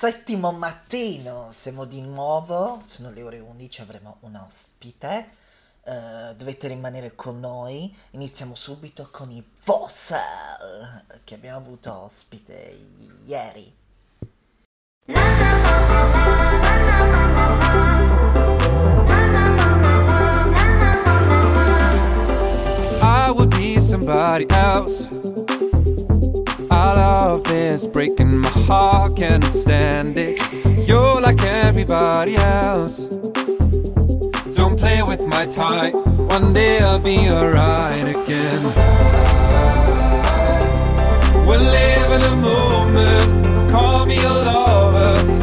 Settimo mattino, siamo di nuovo, sono le ore 11, avremo un ospite. Uh, dovete rimanere con noi. Iniziamo subito con i Vossel che abbiamo avuto ospite ieri. I would be somebody else. Our love is breaking my heart, can't stand it. You're like everybody else. Don't play with my time, one day I'll be alright again. We're living a moment, call me a lover,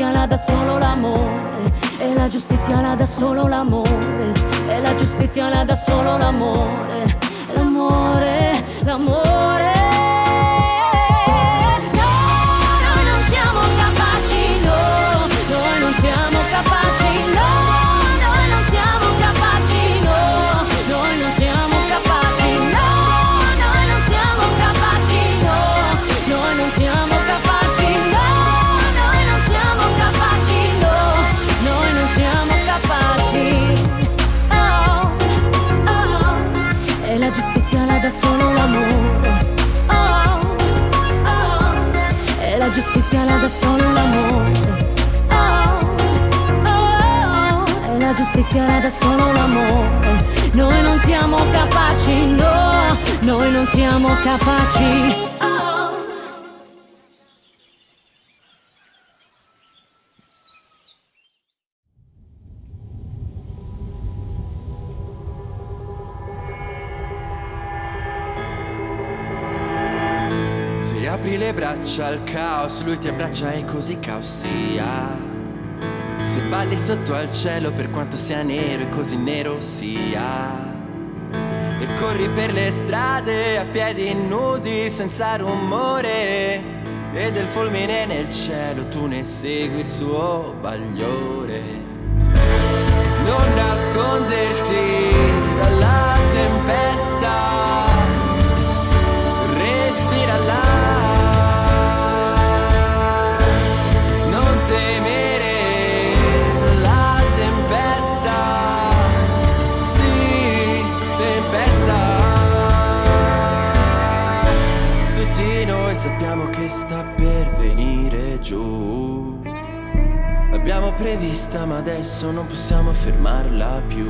giustizia la dà solo l'amore, e la giustizia la dà solo l'amore, e la giustizia la dà solo l'amore, l'amore, l'amore. Apri le braccia al caos, lui ti abbraccia e così caos sia. Se balli sotto al cielo per quanto sia nero e così nero sia. E corri per le strade a piedi nudi senza rumore. E del fulmine nel cielo tu ne segui il suo bagliore. Non nasconderti dalla tempesta. Sta per venire giù. L'abbiamo prevista ma adesso non possiamo fermarla più.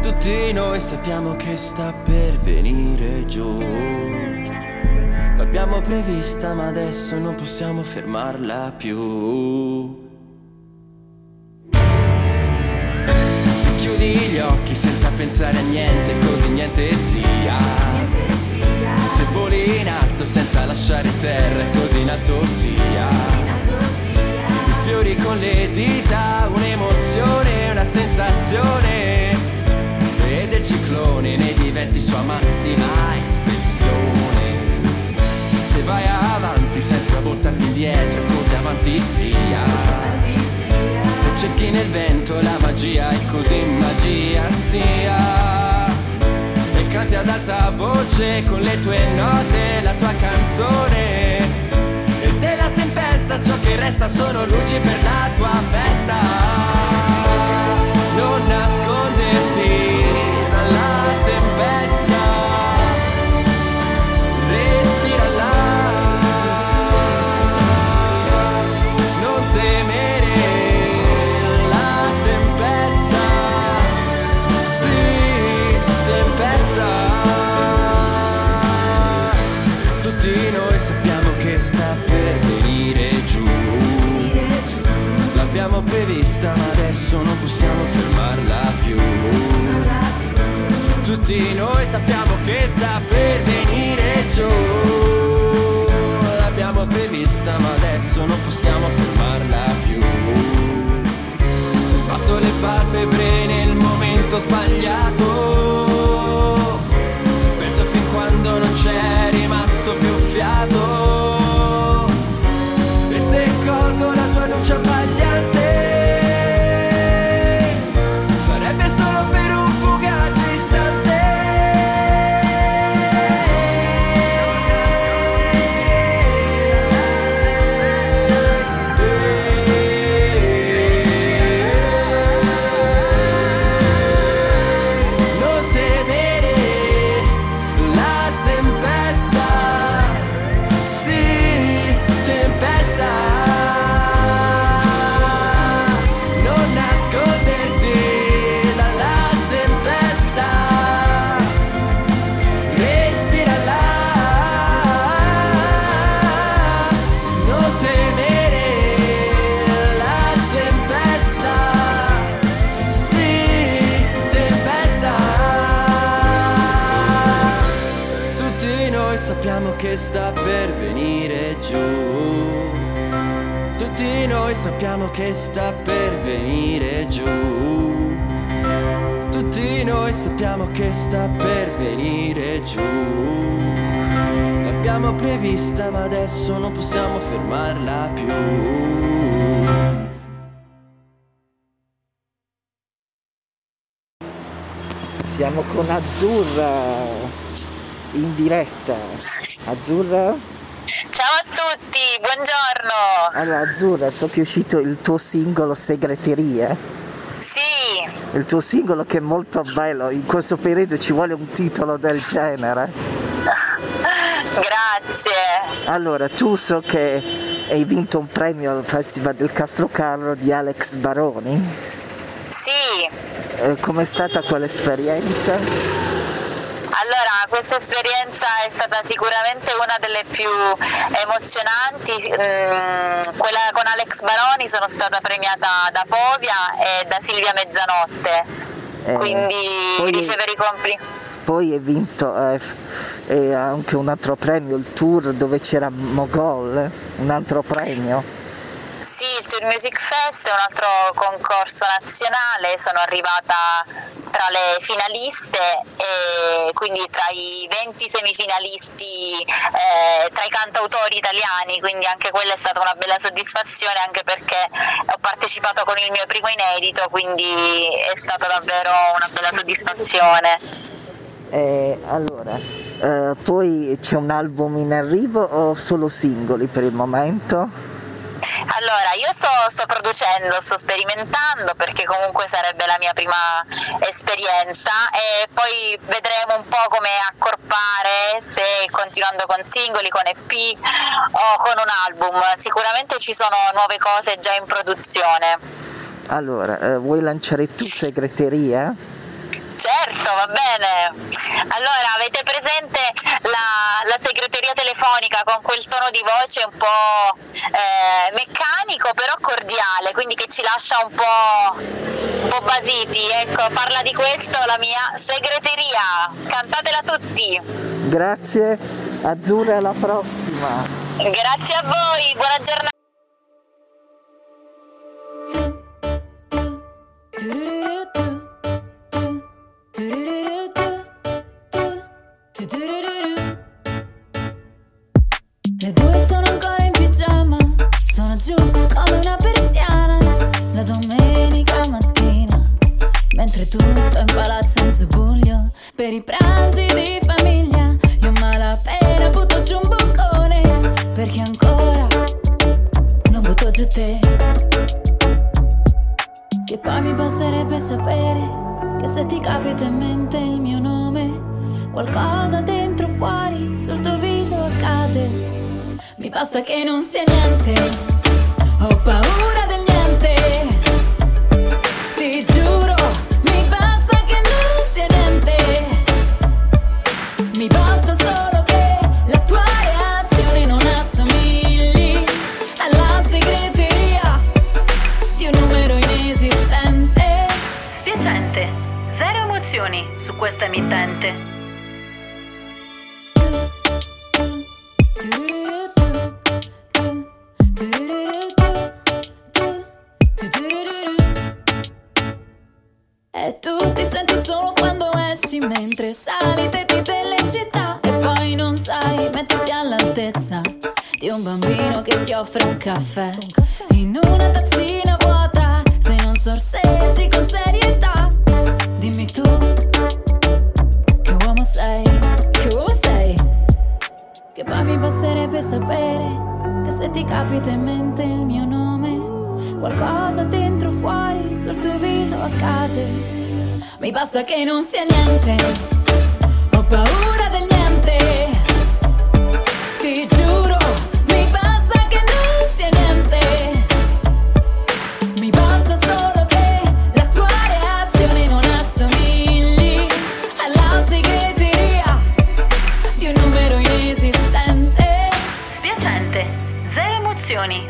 Tutti noi sappiamo che sta per venire giù. L'abbiamo prevista ma adesso non possiamo fermarla più. Se chiudi gli occhi senza pensare a niente, così niente sia. Se voli in alto senza lasciare terra, così in alto sia. Ti sfiori con le dita, un'emozione, una sensazione. E del ciclone ne diventi sua massima espressione. Se vai avanti senza voltarti indietro, così avanti sia. Se cerchi nel vento la magia e così magia sia. Canti ad alta voce con le tue note la tua canzone. E della tempesta ciò che resta sono luci per la tua festa. Non nasconderti L'abbiamo prevista ma adesso non possiamo fermarla più. Tutti noi sappiamo che sta per venire giù. L'abbiamo prevista ma adesso non possiamo fermarla più. Se sbatto le palpebre nel momento sbagliato. Per venire giù. Tutti noi sappiamo che sta per venire giù. Tutti noi sappiamo che sta per venire giù. L'abbiamo prevista ma adesso non possiamo fermarla più. Siamo con Azzurra in diretta. Azzurra? Ciao a tutti, buongiorno. Allora Azzurra, so che è uscito il tuo singolo Segreterie. Sì, Il tuo singolo che è molto bello, in questo periodo ci vuole un titolo del genere. Grazie. Allora, tu so che hai vinto un premio al Festival del Castrocarro di Alex Baroni. Sì, Eh, com'è stata quell'esperienza? Allora questa esperienza è stata sicuramente una delle più emozionanti. Mm, quella con Alex Baroni sono stata premiata da Povia e da Silvia Mezzanotte. Eh, Quindi poi- ricevere i complimenti. Poi hai vinto eh, eh, anche un altro premio, il tour dove c'era Mogol, un altro premio. Sì, il Tour Music Fest è un altro concorso nazionale, sono arrivata tra le finaliste e quindi tra i 20 semifinalisti eh, tra i cantautori italiani, quindi anche quella è stata una bella soddisfazione anche perché ho partecipato con il mio primo inedito, quindi è stata davvero una bella soddisfazione. Eh, allora, eh, poi c'è un album in arrivo o solo singoli per il momento? Allora, io sto, sto producendo, sto sperimentando perché comunque sarebbe la mia prima esperienza e poi vedremo un po' come accorpare se continuando con singoli, con EP o con un album. Sicuramente ci sono nuove cose già in produzione. Allora, eh, vuoi lanciare tu segreteria? Certo, va bene. Allora, avete presente la, la segreteria telefonica con quel tono di voce un po' eh, meccanico però cordiale, quindi che ci lascia un po', un po' basiti. Ecco, parla di questo la mia segreteria. Cantatela tutti. Grazie, Azzurra, alla prossima. Grazie a voi, buona giornata. Che ti offre un caffè in una tazzina vuota se non sorseggi con serietà. Dimmi tu che uomo sei, che uomo sei. Che poi mi basterebbe sapere che se ti capita in mente il mio nome, qualcosa dentro o fuori sul tuo viso accade. Mi basta che non sia niente, ho paura del niente. Ti giuro,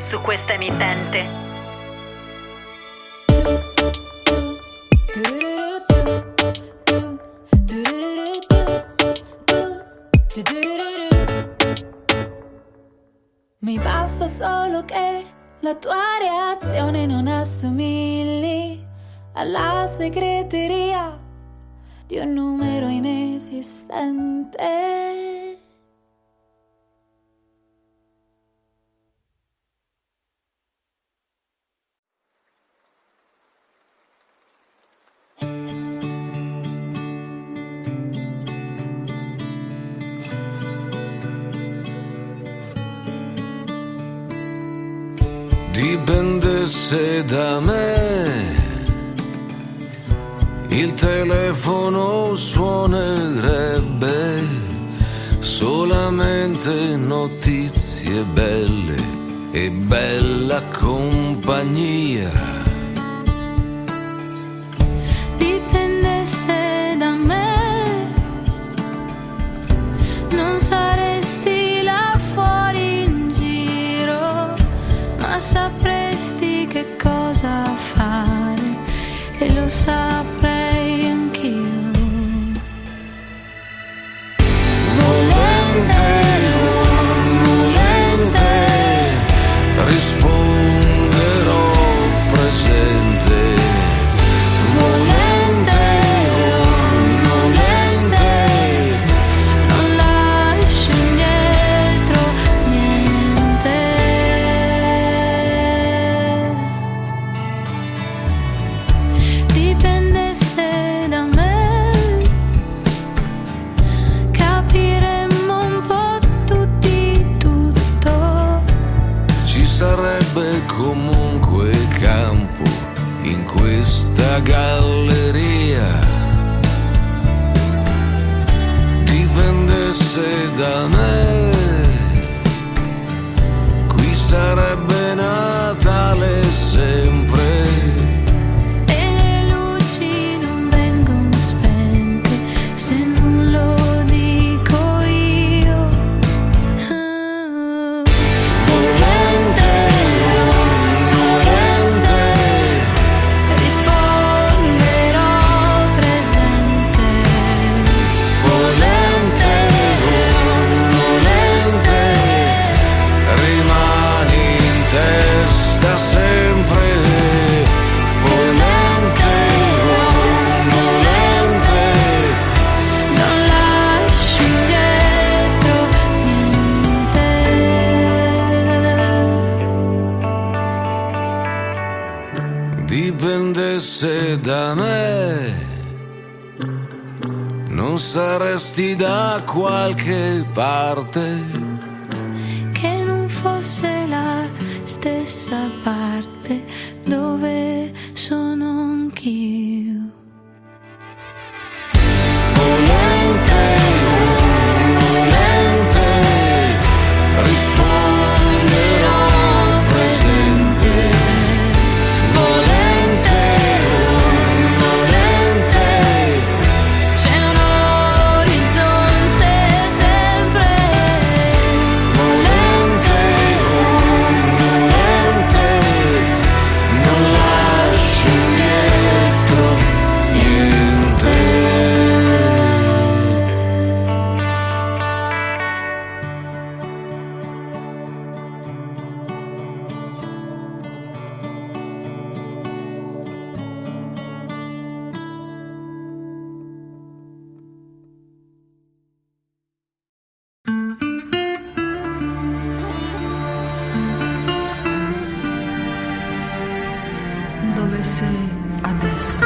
su questa emittente. Mi basta solo che la tua reazione non assomigli alla segreteria di un numero inesistente. Da me, il telefono suonerebbe solamente notizie belle e bella compagnia. cualquier parte. dove sei adesso?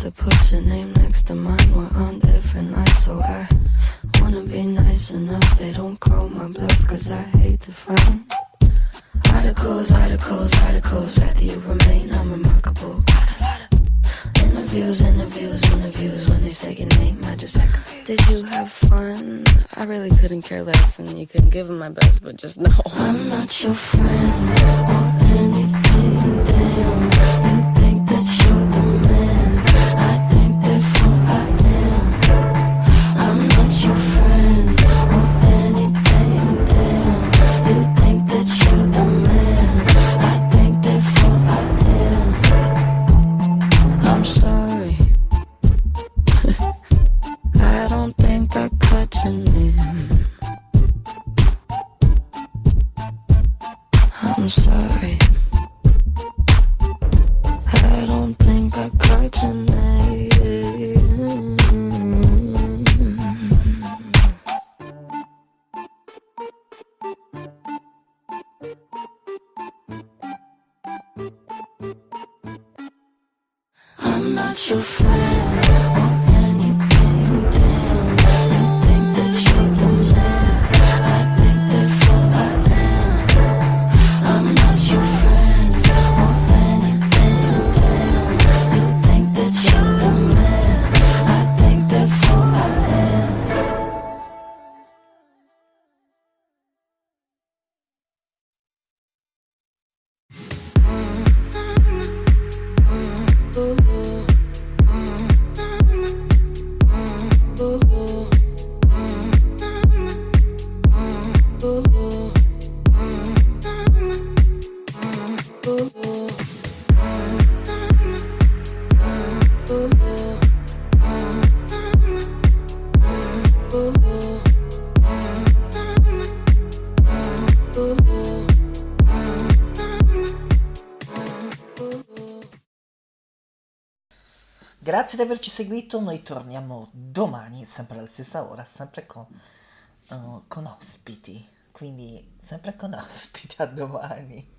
to put your name next to mine. We're on different lines, so I wanna be nice enough. They don't call my bluff, cause I hate to find Articles, articles, articles, rather you remain unremarkable. Got a lot of interviews, interviews, interviews. When they say your name, I just act confused. Did you have fun? I really couldn't care less, and you couldn't give them my best, but just know I'm not your friend or anything. Grazie di averci seguito, noi torniamo domani, sempre alla stessa ora, sempre con, eh, con ospiti, quindi sempre con ospiti a domani.